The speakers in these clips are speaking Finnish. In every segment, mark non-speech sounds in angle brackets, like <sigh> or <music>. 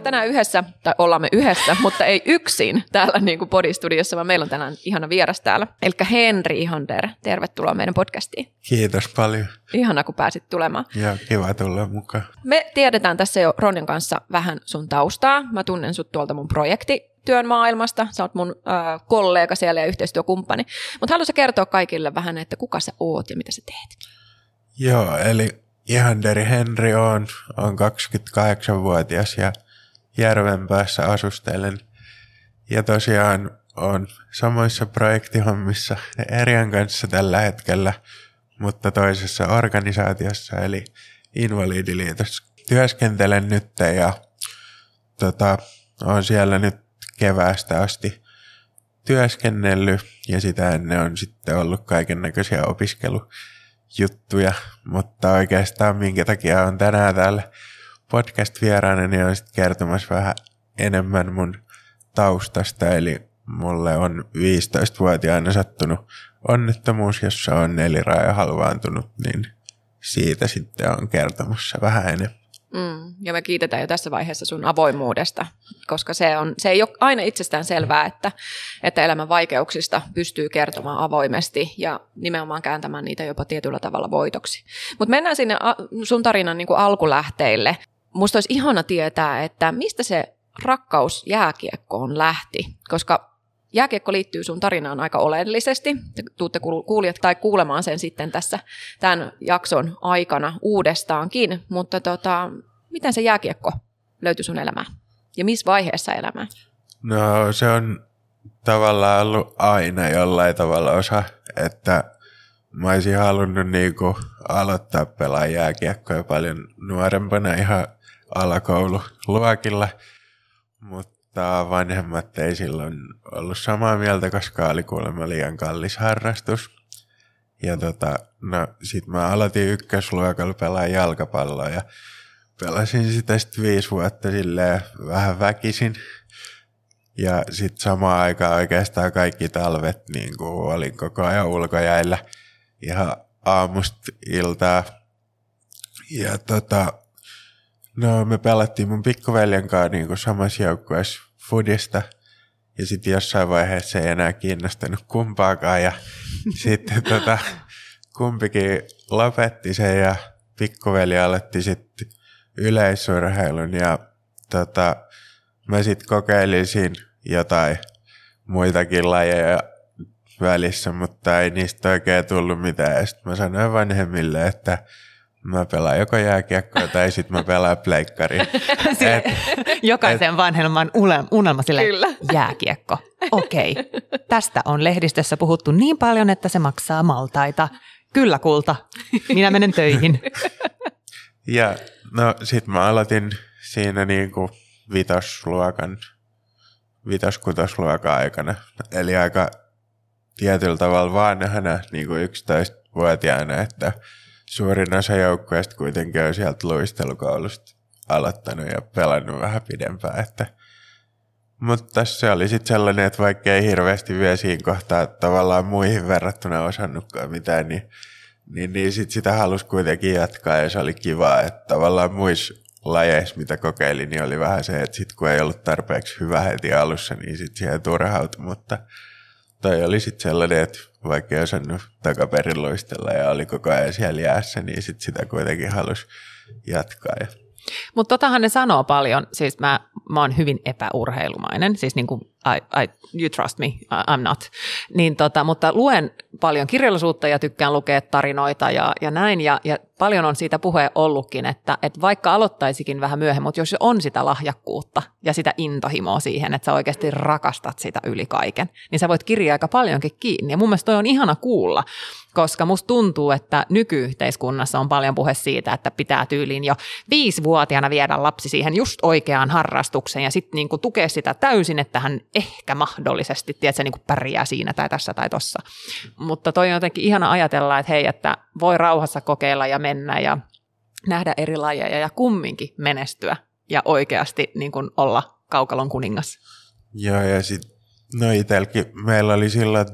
Olla tänään yhdessä, tai ollaan me yhdessä, <laughs> mutta ei yksin täällä niin kuin podistudiossa, vaan meillä on tänään ihana vieras täällä. Eli Henri Ihander, tervetuloa meidän podcastiin. Kiitos paljon. Ihana, kun pääsit tulemaan. Joo, kiva tulla mukaan. Me tiedetään tässä jo Ronjan kanssa vähän sun taustaa. Mä tunnen sut tuolta mun projekti työn maailmasta. Sä oot mun äh, kollega siellä ja yhteistyökumppani. Mutta haluaisin kertoa kaikille vähän, että kuka sä oot ja mitä sä teet? Joo, eli Ihanderi Henri on, on 28-vuotias ja Järvenpäässä asustelen. Ja tosiaan on samoissa projektihommissa Erian kanssa tällä hetkellä, mutta toisessa organisaatiossa eli Invalidiliitossa työskentelen nyt ja tota, on siellä nyt keväästä asti työskennellyt ja sitä ennen on sitten ollut kaiken näköisiä opiskelu juttuja, mutta oikeastaan minkä takia on tänään täällä podcast-vieraana, niin on sitten kertomassa vähän enemmän mun taustasta, eli mulle on 15-vuotiaana sattunut onnettomuus, jossa on neliraaja halvaantunut, niin siitä sitten on kertomassa vähän enemmän. Mm, ja me kiitetään jo tässä vaiheessa sun avoimuudesta, koska se, on, se ei ole aina itsestään selvää, että, että elämän vaikeuksista pystyy kertomaan avoimesti ja nimenomaan kääntämään niitä jopa tietyllä tavalla voitoksi. Mutta mennään sinne sun tarinan niin kuin alkulähteille. Musta olisi ihana tietää, että mistä se rakkaus jääkiekkoon lähti, koska jääkiekko liittyy sun tarinaan aika oleellisesti. Te tuutte kuulijat tai kuulemaan sen sitten tässä tämän jakson aikana uudestaankin, mutta tota, miten se jääkiekko löytyi sun elämään? Ja missä vaiheessa elämää? No se on tavallaan ollut aina jollain tavalla osa, että mä olisin halunnut niinku aloittaa pelaa jääkiekkoja paljon nuorempana ihan alakoululuokilla, mutta vanhemmat ei silloin ollut samaa mieltä, koska oli kuulemma liian kallis harrastus. Ja tota, no sit mä aloitin ykkösluokalla pelaa jalkapalloa ja pelasin sitä sitten viisi vuotta silleen vähän väkisin. Ja sitten samaan aikaan oikeastaan kaikki talvet niin kuin olin koko ajan ulkojäillä ihan aamusta iltaa. Ja tota, No me pelattiin mun pikkuveljen kanssa niin kuin samassa joukkueessa fudista. Ja sitten jossain vaiheessa ei enää kiinnostanut kumpaakaan. Ja <laughs> sitten tota, kumpikin lopetti sen ja pikkuveli aloitti sitten yleisurheilun. Ja tota, mä sitten kokeilin siinä jotain muitakin lajeja välissä, mutta ei niistä oikein tullut mitään. Ja sitten mä sanoin vanhemmille, että Mä pelaan joko jääkiekkoa tai sitten mä pelaan pleikkaria. <laughs> et, Jokaisen et, vanhemman unelma sille Kyllä. jääkiekko. Okei, okay. tästä on lehdistössä puhuttu niin paljon, että se maksaa maltaita. Kyllä kulta, minä menen töihin. <laughs> ja no sit mä aloitin siinä niinku vitosluokan, vitoskutosluokan aikana. Eli aika tietyllä tavalla vanhana niin kuin 11-vuotiaana, että – suurin osa joukkueesta kuitenkin on sieltä luistelukoulusta aloittanut ja pelannut vähän pidempään. Että. Mutta se oli sitten sellainen, että vaikka ei hirveästi vielä siinä kohtaa tavallaan muihin verrattuna osannutkaan mitään, niin, niin, niin sit sitä halusi kuitenkin jatkaa ja se oli kiva, että tavallaan muissa lajeissa, mitä kokeilin, niin oli vähän se, että sit kun ei ollut tarpeeksi hyvä heti alussa, niin sitten siihen turhautui, mutta toi oli sitten sellainen, että vaikka ei osannut takaperin luistella ja oli koko ajan siellä jäässä, niin sit sitä kuitenkin halusi jatkaa. Mutta totahan ne sanoo paljon, siis mä, mä oon hyvin epäurheilumainen, siis niin kuin I, I, you trust me, I'm not. Niin tota, mutta luen paljon kirjallisuutta ja tykkään lukea tarinoita ja, ja näin, ja, ja paljon on siitä puhe ollutkin, että, että vaikka aloittaisikin vähän myöhemmin, mutta jos on sitä lahjakkuutta ja sitä intohimoa siihen, että sä oikeasti rakastat sitä yli kaiken, niin sä voit kirjaa aika paljonkin kiinni. Ja mun mielestä toi on ihana kuulla, koska musta tuntuu, että nykyyhteiskunnassa on paljon puhe siitä, että pitää tyyliin jo viisivuotiaana viedä lapsi siihen just oikeaan harrastukseen ja sitten niinku tukea sitä täysin, että hän ehkä mahdollisesti, tiedätkö, niin kuin pärjää siinä tai tässä tai tossa. Mutta toi on jotenkin ihana ajatella, että hei, että voi rauhassa kokeilla ja mennä ja nähdä eri lajeja ja kumminkin menestyä ja oikeasti niin kuin olla kaukalon kuningas. Joo, ja sitten no itelläkin meillä oli silloin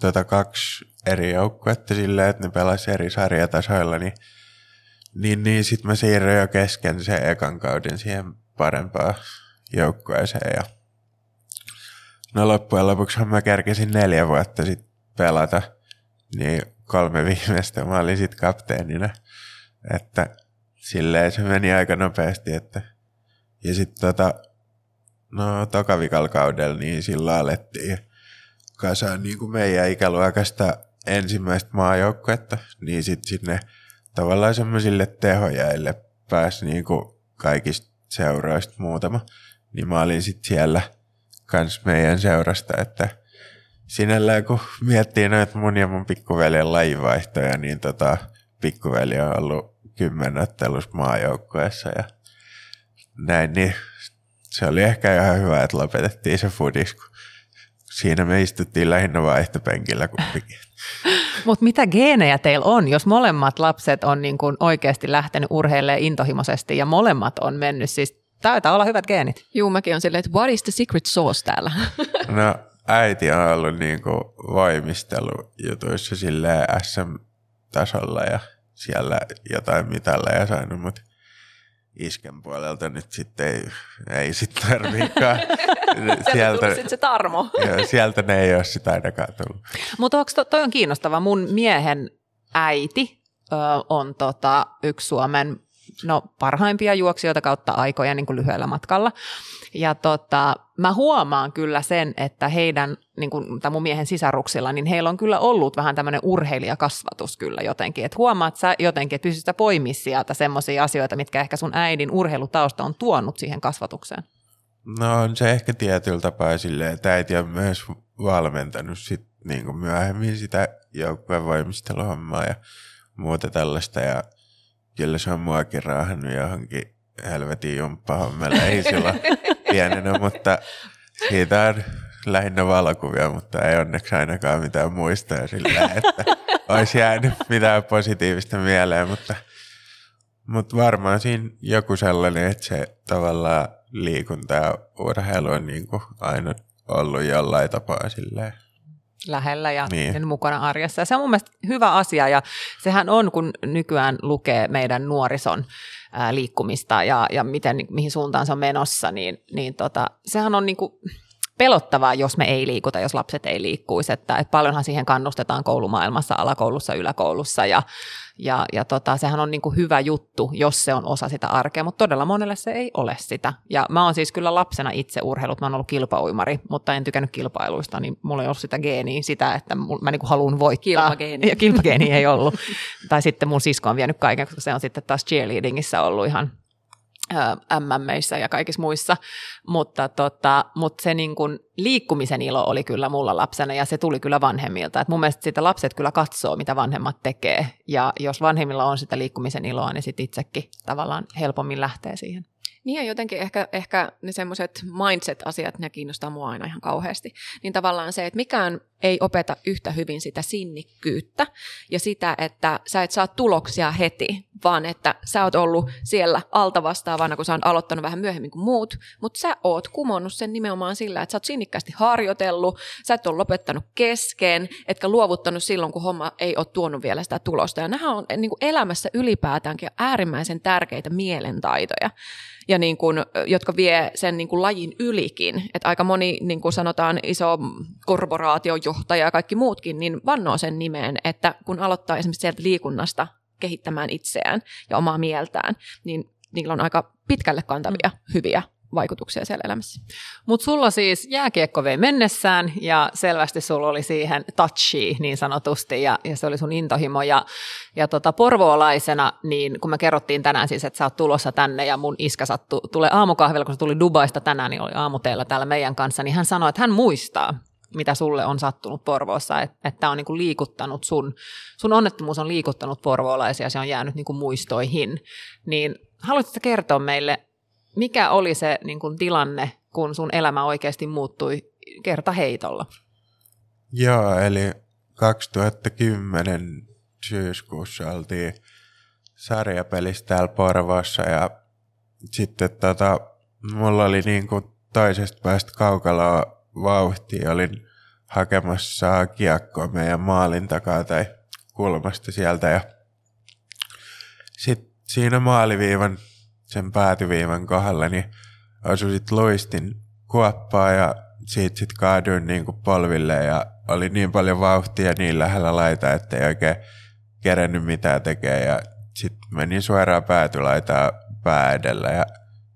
tota kaksi eri joukkuetta silleen, että ne pelasi eri sarjatasoilla, niin, niin, niin sitten mä siirryin jo kesken sen ekan kauden siihen parempaan joukkueeseen. Ja no loppujen lopuksi mä kärkesin neljä vuotta sitten pelata, niin kolme viimeistä mä olin sitten kapteenina. Että silleen se meni aika nopeasti, että ja sitten tota, no tokavikalla kaudella, niin silloin alettiin kasaan niin kuin meidän ikäluokasta ensimmäistä maajoukkuetta, niin sitten sinne tavallaan semmoisille tehojäille pääsi niin kuin kaikista seuroista muutama. Niin mä olin sitten siellä kans meidän seurasta, että sinällään kun miettii noita mun ja mun pikkuveljen lajivaihtoja, niin tota, pikkuveli on ollut kymmenottelussa maajoukkueessa ja näin, niin se oli ehkä ihan hyvä, että lopetettiin se fudis, kun siinä me istuttiin lähinnä vaihtopenkillä kumpikin. Mutta mitä geenejä teillä on, jos molemmat lapset on niin kun oikeasti lähtenyt urheilemaan intohimoisesti ja molemmat on mennyt siis taitaa olla hyvät geenit. Juu, mäkin on silleen, että what is the secret sauce täällä? <laughs> No äiti on ollut niin kuin voimistelujutuissa silleen SM-tasolla ja siellä jotain mitalla ja saanut, mutta isken puolelta nyt sitten ei, ei sitten tarviikaan. <laughs> sieltä, sieltä se tarmo. <laughs> joo, sieltä ne ei ole sitä ainakaan tullut. Mutta to, toi on kiinnostava. Mun miehen äiti ö, on tota, yksi Suomen no, parhaimpia juoksijoita kautta aikoja niin kuin lyhyellä matkalla. Ja tota, mä huomaan kyllä sen, että heidän, niin kuin, tai mun miehen sisaruksilla, niin heillä on kyllä ollut vähän tämmöinen urheilijakasvatus kyllä jotenkin. Että huomaat sä jotenkin, että pystyt poimia sieltä semmoisia asioita, mitkä ehkä sun äidin urheilutausta on tuonut siihen kasvatukseen. No on se ehkä tietyllä tapaa silleen, että äiti on myös valmentanut sit niin kuin myöhemmin sitä joukkueen voimisteluhommaa ja muuta tällaista. Ja kyllä se on muakin raahannut johonkin helvetin jumppahommelle. Ei silloin <laughs> pienenä, mutta siitä on lähinnä valokuvia, mutta ei onneksi ainakaan mitään muistoja sillä, että olisi jäänyt mitään positiivista mieleen, mutta, mutta varmaan siinä joku sellainen, että se tavallaan liikunta ja urheilu on niin kuin aina ollut jollain tapaa silleen lähellä ja niin. mukana arjessa. Ja se on mun mielestä hyvä asia ja sehän on, kun nykyään lukee meidän nuorison ää, liikkumista ja, ja miten, mihin suuntaan se on menossa, niin, niin tota, sehän on niin kuin pelottavaa, jos me ei liikuta, jos lapset ei liikkuisi. Että, että paljonhan siihen kannustetaan koulumaailmassa, alakoulussa, yläkoulussa ja, ja, ja tota, sehän on niin kuin hyvä juttu, jos se on osa sitä arkea, mutta todella monelle se ei ole sitä. Ja mä oon siis kyllä lapsena itse urheilut, mä oon ollut kilpauimari, mutta en tykännyt kilpailuista, niin mulla ei ollut sitä geeniä, sitä, että mä niin kuin haluan voittaa. Kilpageeni. <laughs> Ja kilpageeni ei ollut. tai sitten mun sisko on vienyt kaiken, koska se on sitten taas cheerleadingissa ollut ihan MMissä ja kaikissa muissa, mutta, tota, mutta se niin kuin liikkumisen ilo oli kyllä mulla lapsena ja se tuli kyllä vanhemmilta. Et mun mielestä sitä lapset kyllä katsoo, mitä vanhemmat tekee ja jos vanhemmilla on sitä liikkumisen iloa, niin sitten itsekin tavallaan helpommin lähtee siihen. Niin ja jotenkin ehkä, ehkä ne semmoiset mindset-asiat, ne kiinnostaa mua aina ihan kauheasti. Niin tavallaan se, että mikään ei opeta yhtä hyvin sitä sinnikkyyttä ja sitä, että sä et saa tuloksia heti, vaan että sä oot ollut siellä alta vastaavana, kun sä oot aloittanut vähän myöhemmin kuin muut, mutta sä oot kumonnut sen nimenomaan sillä, että sä oot sinnikkäästi harjoitellut, sä et ole lopettanut kesken, etkä luovuttanut silloin, kun homma ei ole tuonut vielä sitä tulosta. Ja nämä on niin kuin elämässä ylipäätäänkin äärimmäisen tärkeitä mielentaitoja ja niin kuin, jotka vie sen niin kuin lajin ylikin. Että aika moni, niin kuin sanotaan, iso korporaatiojohtaja ja kaikki muutkin, niin vannoo sen nimeen, että kun aloittaa esimerkiksi sieltä liikunnasta kehittämään itseään ja omaa mieltään, niin niillä on aika pitkälle kantavia hyviä vaikutuksia siellä elämässä. Mutta sulla siis jääkiekko vei mennessään ja selvästi sulla oli siihen touchi niin sanotusti ja, ja se oli sun intohimo. Ja, ja tota, porvoolaisena, niin kun me kerrottiin tänään siis, että sä oot tulossa tänne ja mun iskä sattu, tulee aamukahvilla, kun se tuli Dubaista tänään, niin oli aamuteella täällä meidän kanssa, niin hän sanoi, että hän muistaa, mitä sulle on sattunut Porvoossa, että, että on niin kuin liikuttanut sun, sun onnettomuus on liikuttanut porvoolaisia se on jäänyt niin kuin muistoihin. Niin haluaisitko kertoa meille mikä oli se niin kuin, tilanne, kun sun elämä oikeasti muuttui kerta heitolla. Joo, eli 2010 syyskuussa oltiin sarjapelissä täällä Porvoossa ja sitten tota, mulla oli niinku toisesta päästä kaukaloa vauhtia. Olin hakemassa kiekkoa meidän maalin takaa tai kulmasta sieltä. Ja sitten siinä maaliviivan, sen päätyviivan kohdalla, niin osui sit luistin kuoppaa ja siitä sitten kaaduin niin kuin polville ja oli niin paljon vauhtia niin lähellä laita, että ei oikein kerennyt mitään tekee ja sitten menin suoraan päätylaitaa pää edellä ja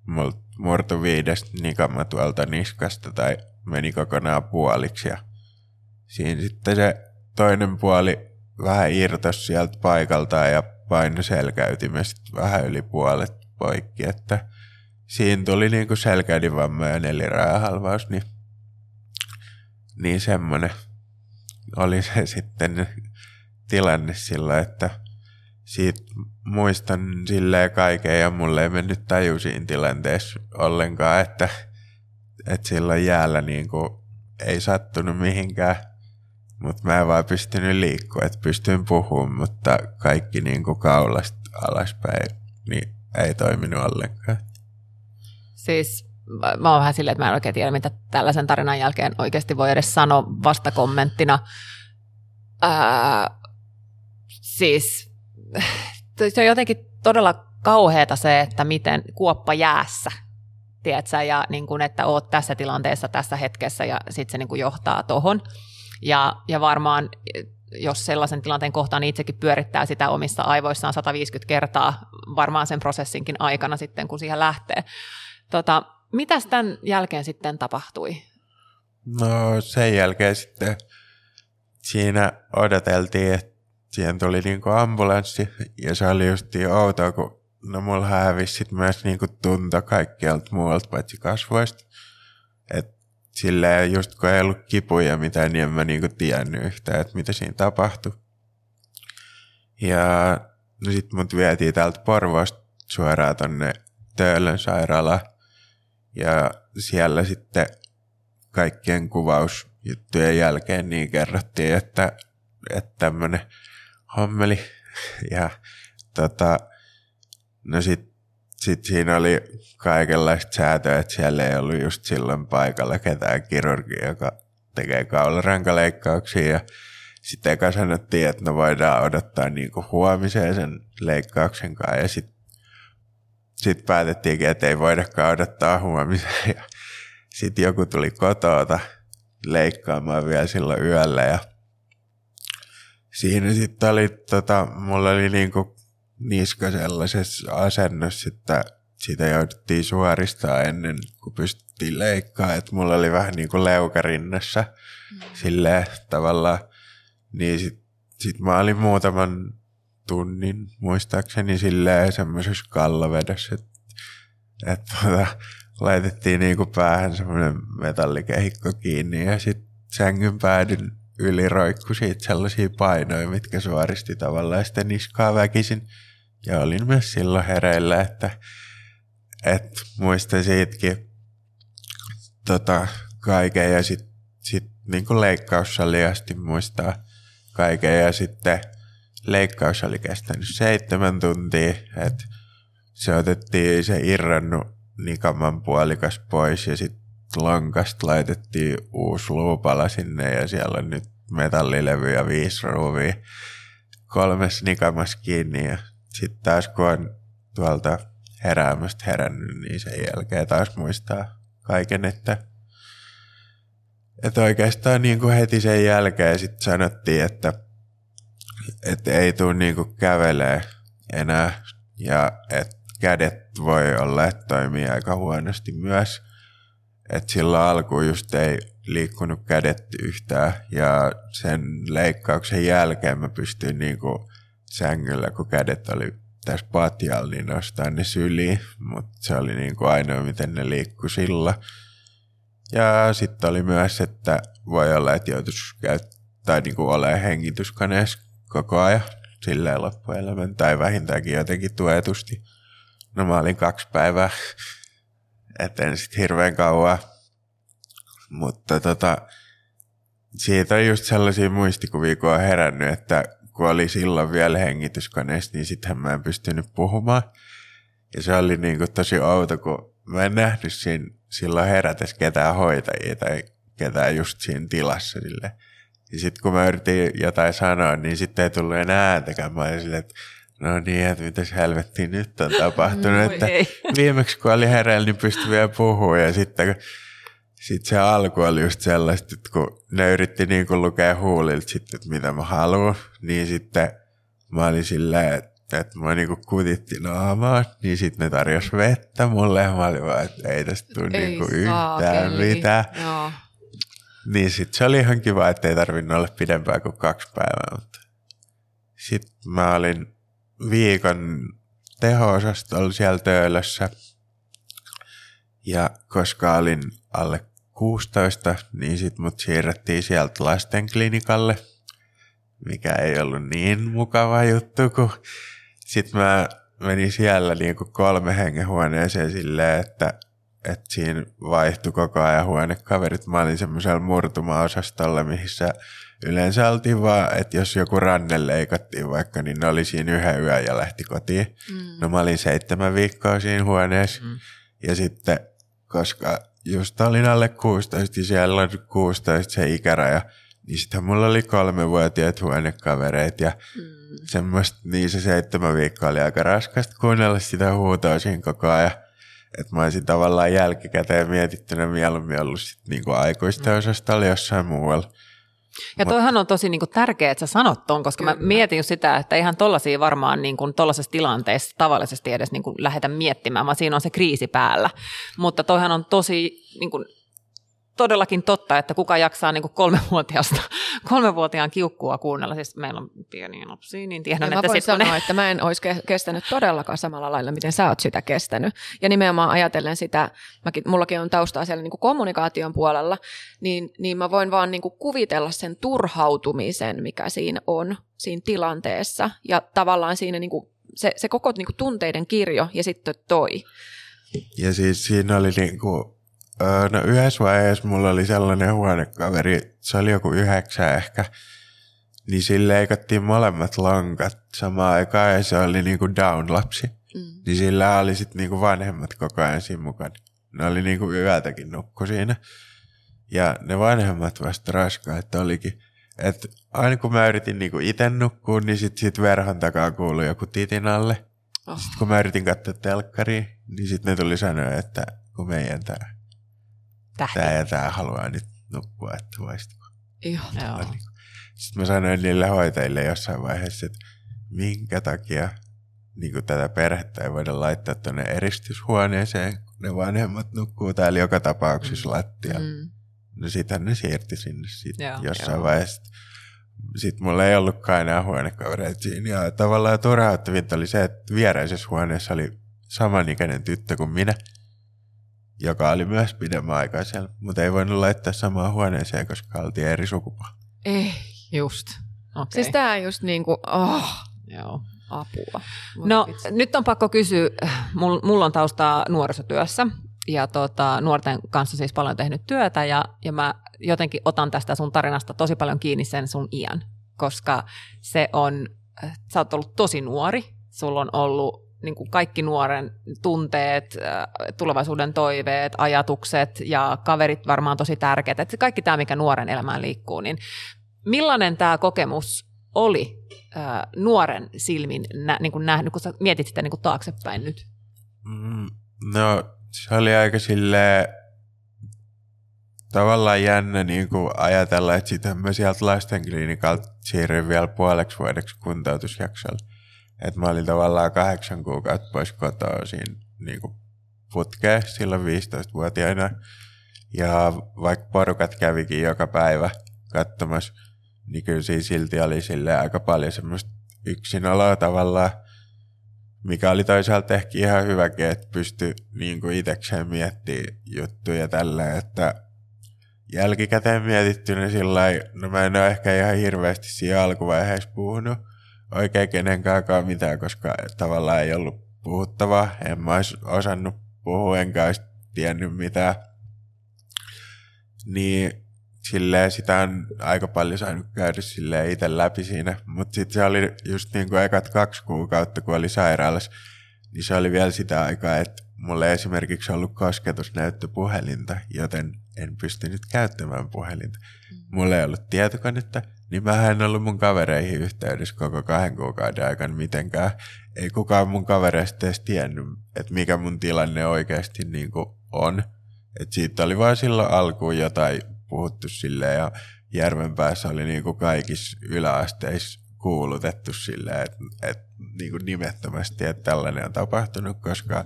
mult murtu viidestä nikama tuolta niskasta tai meni kokonaan puoliksi ja siinä sitten se toinen puoli vähän irtos sieltä paikaltaan ja paino selkäytimestä vähän yli puolet poikki, että siinä tuli niinku selkäydinvamma ja neliraahalvaus, niin, niin semmoinen oli se <laughs> sitten tilanne sillä, että siitä muistan silleen kaiken ja mulle ei mennyt taju siinä tilanteessa ollenkaan, että, että silloin jäällä niinku ei sattunut mihinkään, mutta mä en vaan pystynyt liikkua, että pystyin puhumaan, mutta kaikki niinku kaulasta alaspäin niin ei toiminut ollenkaan. Siis mä oon vähän silleen, että mä en oikein tiedä, mitä tällaisen tarinan jälkeen oikeasti voi edes sanoa vastakommenttina. Ää, siis <laughs> se on jotenkin todella kauheata se, että miten kuoppa jäässä, tiedätkö, ja niin kuin, että oot tässä tilanteessa tässä hetkessä ja sitten se niin kuin johtaa tohon. Ja, ja varmaan jos sellaisen tilanteen kohtaan niin itsekin pyörittää sitä omissa aivoissaan 150 kertaa varmaan sen prosessinkin aikana sitten, kun siihen lähtee. Tota, mitäs tämän jälkeen sitten tapahtui? No sen jälkeen sitten siinä odoteltiin, että siihen tuli niinku ambulanssi ja se oli just outoa, kun no mulla hävisi sit myös niinku tunto kaikkialta muualta paitsi kasvoista. Et silleen just kun ei ollut kipuja mitään, niin en mä niinku tiennyt yhtään, että mitä siinä tapahtui. Ja no sit mut vietiin täältä Porvoosta suoraan tonne Töölön sairaalaan. Ja siellä sitten kaikkien kuvausjuttujen jälkeen niin kerrottiin, että, että tämmönen hommeli. <laughs> Ja tota, no sit, sit siinä oli kaikenlaista säätöä, että siellä ei ollut just silloin paikalla ketään kirurgia, joka tekee kaularankaleikkauksia. Ja sitten eka sanottiin, että no voidaan odottaa niinku huomiseen sen leikkauksen kanssa. Ja sitten sit päätettiinkin, että ei voidakaan odottaa huomiseen. Ja sitten joku tuli kotoota leikkaamaan vielä silloin yöllä ja siinä sitten oli, tota, mulla oli niinku niska sellaisessa asennossa, että sitä jouduttiin suoristaa ennen kuin pystyttiin leikkaa, että mulla oli vähän niin kuin leukarinnassa mm. silleen tavallaan, niin sit, sit mä olin muutaman tunnin muistaakseni silleen semmoisessa kallovedossa, että et, tota, laitettiin niinku päähän semmoinen metallikehikko kiinni ja sitten sängyn päädyn yli roikku siitä sellaisia painoja, mitkä suoristi tavallaan sitten niskaa väkisin. Ja olin myös silloin hereillä, että, että muistan siitäkin tota, kaiken ja sitten sit, niin kuin leikkaussali asti muistaa kaiken. Ja sitten leikkaus oli kestänyt seitsemän tuntia, että se otettiin se irrannut nikaman puolikas pois ja sitten lonkasta laitettiin uusi luupala sinne ja siellä on nyt metallilevy ja viisi ruuvia kolmes nikamassa kiinni ja sitten taas kun on tuolta heräämästä herännyt, niin sen jälkeen taas muistaa kaiken, että, että oikeastaan niin kuin heti sen jälkeen sitten sanottiin, että, että ei tule niin kuin kävelee enää ja että kädet voi olla, että toimii aika huonosti myös. Että silloin alkuun just ei liikkunut kädet yhtään ja sen leikkauksen jälkeen mä pystyin niinku sängyllä, kun kädet oli tässä patjalla, niin nostaa ne syliin, mutta se oli niinku ainoa, miten ne liikkui sillä. Ja sitten oli myös, että voi olla, että joutuisi käyttää niinku olemaan hengityskoneessa koko ajan silleen loppuelämän tai vähintäänkin jotenkin tuetusti. No mä olin kaksi päivää, <laughs> etten sitten hirveän kauan Mutta tota, siitä on just sellaisia muistikuvia, kun on herännyt, että kun oli silloin vielä hengityskoneessa, niin sittenhän mä en pystynyt puhumaan. Ja se oli niin kuin tosi outo, kun mä en nähnyt siinä silloin herätessä ketään hoitajia tai ketään just siinä tilassa. Sille. Ja sitten kun mä yritin jotain sanoa, niin sitten ei tullut enää ääntäkään. Mä olin silleen, että no niin, että mitäs helvettiin nyt on tapahtunut. että viimeksi kun oli hereillä, niin pystyi vielä puhua. Ja sitten sitten se alku oli just sellaista, että kun ne yritti niin kuin lukea huulilta sitten, että mitä mä haluan, niin sitten mä olin silleen, että, että mä niin kuin kutitti naamaa, niin sitten ne tarjosi vettä mulle ja mä olin vaan, että ei tästä tule ei niin kuin yhtään mitään. Joo. Niin sitten se oli ihan kiva, että ei tarvinnut olla pidempään kuin kaksi päivää, mutta sitten mä olin viikon teho-osastolla siellä töölössä. Ja koska olin alle 16, niin sitten mut siirrettiin sieltä lastenklinikalle, mikä ei ollut niin mukava juttu, kun sitten mä menin siellä niin kuin kolme hengen huoneeseen silleen, että, että siinä vaihtui koko ajan huonekaverit. Mä olin semmoisella murtuma-osastolla, missä yleensä oltiin vaan, että jos joku ranne leikattiin vaikka, niin ne oli siinä yhden yön ja lähti kotiin. Mm. No mä olin seitsemän viikkoa siinä huoneessa. Mm. Ja sitten, koska just olin alle 16 ja siellä oli 16 se ikäraja, niin sitten mulla oli kolmevuotiaat huonekavereet ja mm. semmoista, niin se seitsemän viikkoa oli aika raskasta kuunnella sitä huutoa siinä koko ajan. Että mä olisin tavallaan jälkikäteen mietittynä mieluummin ollut sit niinku aikuisten mm. osasta jossain muualla. Ja toihan on tosi niin kuin, tärkeää, että sä sanot ton, koska Kyllä. mä mietin just sitä, että ihan tollaisia varmaan niin kuin, tollaisessa tilanteessa tavallisesti edes niin kuin, lähdetä miettimään, vaan siinä on se kriisi päällä. Mutta toihan on tosi niin kuin, todellakin totta, että kuka jaksaa niin kuin kolmevuotiaasta, <laughs> kolmevuotiaan kiukkua kuunnella. Siis meillä on pieniä lapsia, niin tiedän, ja että sitten sanoa, ne... että mä en olisi kestänyt todellakaan samalla lailla, miten sä oot sitä kestänyt. Ja nimenomaan ajatellen sitä, mäkin, mullakin on taustaa siellä niin kuin kommunikaation puolella, niin, niin mä voin vaan niin kuin kuvitella sen turhautumisen, mikä siinä on siinä tilanteessa. Ja tavallaan siinä niin kuin, se, se koko niin kuin tunteiden kirjo ja sitten toi. Ja siis siinä oli niin kuin no yhdessä vaiheessa mulla oli sellainen huonekaveri, se oli joku yhdeksä ehkä, niin sille leikattiin molemmat lankat samaan aikaan ja se oli niinku down-lapsi. Mm. Niin sillä oli sitten niinku vanhemmat koko ajan siinä mukana. Ne oli niinku yötäkin nukku siinä. Ja ne vanhemmat vasta raskaat olikin. Että aina kun mä yritin niinku itse nukkua, niin sit, sit verhon takaa kuului joku titin alle. Oh. Sitten kun mä yritin katsoa telkkaria, niin sitten ne tuli sanoa, että kun meidän tää Tähti. Tämä ja tämä haluaa nyt nukkua, että voisitko. Joo. Niin Sitten mä sanoin niille hoitajille jossain vaiheessa, että minkä takia niin kuin tätä perhettä ei voida laittaa tuonne eristyshuoneeseen, kun ne vanhemmat nukkuu täällä joka tapauksessa mm. lattialla. Mm. No sitähän ne siirti sinne sit joo, jossain joo. vaiheessa. Sitten mulla ei ollutkaan enää huonekavereita siinä. Ja tavallaan turhauttavinta oli se, että viereisessä huoneessa oli samanikäinen tyttö kuin minä – joka oli myös pidemmän aikaa siellä, mutta ei voinut laittaa samaan huoneeseen, koska oltiin eri sukupuolta. Ei, just. Okay. Siis tää just niinku, oh, Joo. apua. No vitsi. nyt on pakko kysyä, mulla on taustaa nuorisotyössä ja tota, nuorten kanssa siis paljon tehnyt työtä ja, ja mä jotenkin otan tästä sun tarinasta tosi paljon kiinni sen sun iän, koska se on, sä oot ollut tosi nuori, sulla on ollut niin kuin kaikki nuoren tunteet, äh, tulevaisuuden toiveet, ajatukset ja kaverit varmaan tosi tärkeät. Että kaikki tämä, mikä nuoren elämään liikkuu, niin millainen tämä kokemus oli äh, nuoren silmin nä, niin kuin nähnyt, kun sä mietit sitä niin kuin taaksepäin nyt? Mm, no se oli aika sille tavallaan jännä niin kuin ajatella, että sitten mä sieltä lastenklinikalta siirryin vielä puoleksi vuodeksi kuntoutusjaksolla. Että mä olin tavallaan kahdeksan kuukautta pois kotoa siinä niin putkeen silloin 15-vuotiaana. Ja vaikka porukat kävikin joka päivä katsomassa, niin kyllä siinä silti oli sille aika paljon semmoista yksinoloa tavallaan, mikä oli toisaalta ehkä ihan hyväkin, että pystyi niin kuin itsekseen miettimään juttuja tällä, että jälkikäteen mietittynä sillä no mä en ole ehkä ihan hirveästi siinä alkuvaiheessa puhunut, oikein kenenkään mitään, koska tavallaan ei ollut puhuttavaa. En mä olisi osannut puhua, enkä olisi tiennyt mitään. niin silleen sitä on aika paljon saanut käydä silleen itse läpi siinä. Mutta sitten se oli just niin kuin ekat kaksi kuukautta, kun oli sairaalassa, niin se oli vielä sitä aikaa, että mulla ei esimerkiksi ollut kosketusnäyttöpuhelinta, joten en pystynyt käyttämään puhelinta. Mulla ei ollut tietokonetta, niin mä en ollut mun kavereihin yhteydessä koko kahden kuukauden aikana mitenkään. Ei kukaan mun kavereista edes tiennyt, että mikä mun tilanne oikeasti niin on. Et siitä oli vain silloin alkuun jotain puhuttu silleen ja Järvenpäässä oli niin kuin kaikissa yläasteissa kuulutettu silleen, että, että niin kuin nimettömästi, että tällainen on tapahtunut, koska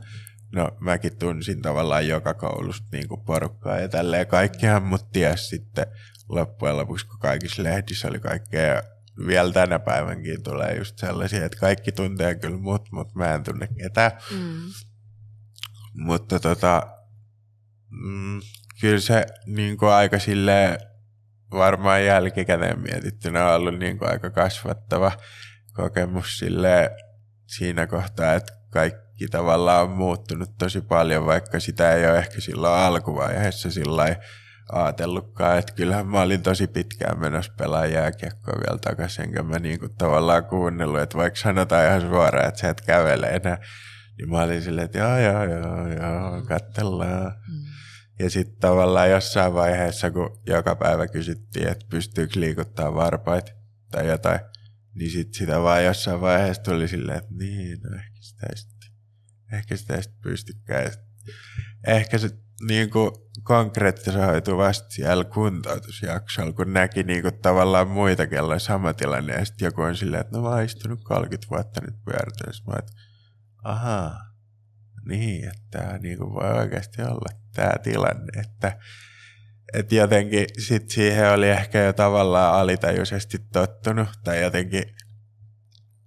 no mäkin tunsin tavallaan joka koulusta niin kuin porukkaa ja tälleen kaikkihan mut ties sitten loppujen lopuksi, kun kaikissa lehdissä oli kaikkea vielä tänä päivänkin tulee just sellaisia, että kaikki tuntee kyllä mut, mutta mä en tunne ketään. Mm. Mutta tota, mm, kyllä se niin kuin aika silleen varmaan jälkikäteen mietittynä on ollut niin kuin aika kasvattava kokemus sille siinä kohtaa, että kaikki tavallaan on muuttunut tosi paljon, vaikka sitä ei ole ehkä silloin alkuvaiheessa sillä ajatellutkaan, että kyllähän mä olin tosi pitkään menossa pelaa jääkiekkoa vielä takaisin, enkä mä niin kuin tavallaan kuunnellut, että vaikka sanotaan ihan suoraan, että sä et kävele enää, niin mä olin silleen, että joo, joo, joo, joo, katsellaan. Mm. Ja sitten tavallaan jossain vaiheessa, kun joka päivä kysyttiin, että pystyykö liikuttaa varpaita tai jotain, niin sit sitä vaan jossain vaiheessa tuli silleen, että niin, no ehkä sitä ei sitten, ehkä sitä ei sitten pystykään. Ehkä se niin kuin konkretisoitu siellä kuntoutusjaksolla, kun näki niin kuin tavallaan muita, kello sama tilanne, ja sitten joku on silleen, että no mä oon istunut 30 vuotta nyt pyörtöissä. Mä että ahaa, niin, että tämä niin kuin voi oikeasti olla tämä tilanne, että että jotenkin sit siihen oli ehkä jo tavallaan alitajuisesti tottunut, tai jotenkin,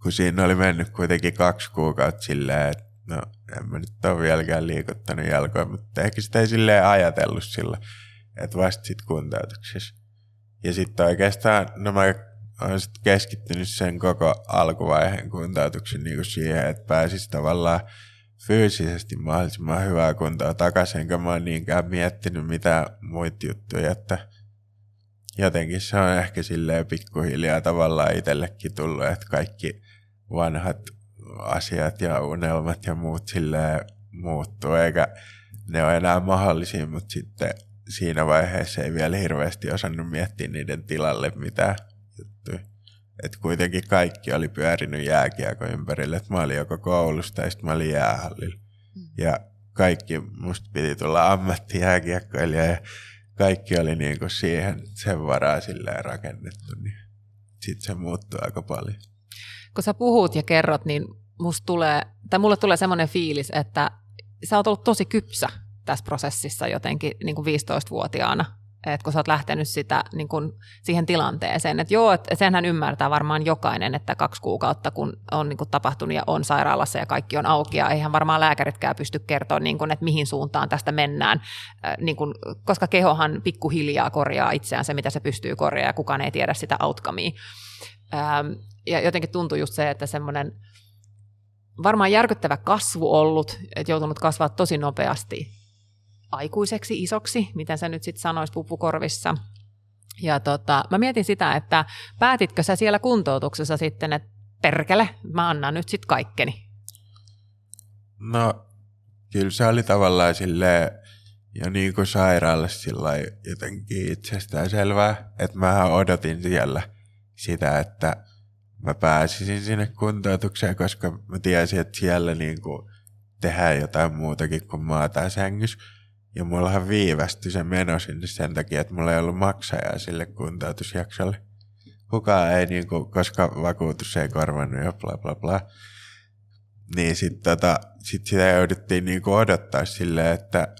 kun siinä oli mennyt kuitenkin kaksi kuukautta silleen, että no en mä nyt ole vieläkään liikuttanut jalkoja, mutta ehkä sitä ei silleen ajatellut sillä, että vasta sit kuntoutuksessa. Ja sitten oikeastaan, no mä oon sit keskittynyt sen koko alkuvaiheen kuntoutuksen niin kuin siihen, että pääsis tavallaan fyysisesti mahdollisimman hyvää kuntoa takaisin, enkä mä oon niinkään miettinyt mitään muita juttuja, että jotenkin se on ehkä silleen pikkuhiljaa tavallaan itsellekin tullut, että kaikki vanhat asiat ja unelmat ja muut silleen muuttuu, eikä ne ole enää mahdollisia, mutta sitten siinä vaiheessa ei vielä hirveästi osannut miettiä niiden tilalle mitään juttuja. Et kuitenkin kaikki oli pyörinyt jääkiekko ympärille. Et mä olin joko koulusta ja sitten mä olin jäähallilla. Mm. Ja kaikki, musta piti tulla ammattijääkiekkoilija ja kaikki oli niinku siihen sen varaa silleen rakennettu. Niin sitten se muuttui aika paljon. Kun sä puhut ja kerrot, niin musta tulee, tai mulle tulee semmoinen fiilis, että sä oot ollut tosi kypsä tässä prosessissa jotenkin niin kuin 15-vuotiaana että kun sä oot lähtenyt sitä, niin kun, siihen tilanteeseen, että joo, että senhän ymmärtää varmaan jokainen, että kaksi kuukautta kun on niin kun, tapahtunut ja on sairaalassa ja kaikki on auki ja eihän varmaan lääkäritkään pysty kertoa, niin kun, että mihin suuntaan tästä mennään, niin kun, koska kehohan pikkuhiljaa korjaa itseään se, mitä se pystyy korjaamaan ja kukaan ei tiedä sitä outcomea. Ähm, ja jotenkin tuntuu just se, että semmoinen varmaan järkyttävä kasvu ollut, että joutunut kasvaa tosi nopeasti aikuiseksi, isoksi, miten sä nyt sitten sanois pupukorvissa. Ja tota, mä mietin sitä, että päätitkö sä siellä kuntoutuksessa sitten, että perkele, mä annan nyt sitten kaikkeni? No, kyllä se oli tavallaan silleen, ja niin kuin sairaalassa sillä jotenkin itsestään selvää, että mä odotin siellä sitä, että mä pääsisin sinne kuntoutukseen, koska mä tiesin, että siellä niin kuin tehdään jotain muutakin kuin maata sängyssä. Ja mullahan viivästyi se meno sinne sen takia, että mulla ei ollut maksajaa sille kuntoutusjaksolle. Kukaan ei, niin kuin, koska vakuutus ei korvannut ja bla bla bla. Niin sitten tota, sit sitä jouduttiin niin kuin odottaa silleen, että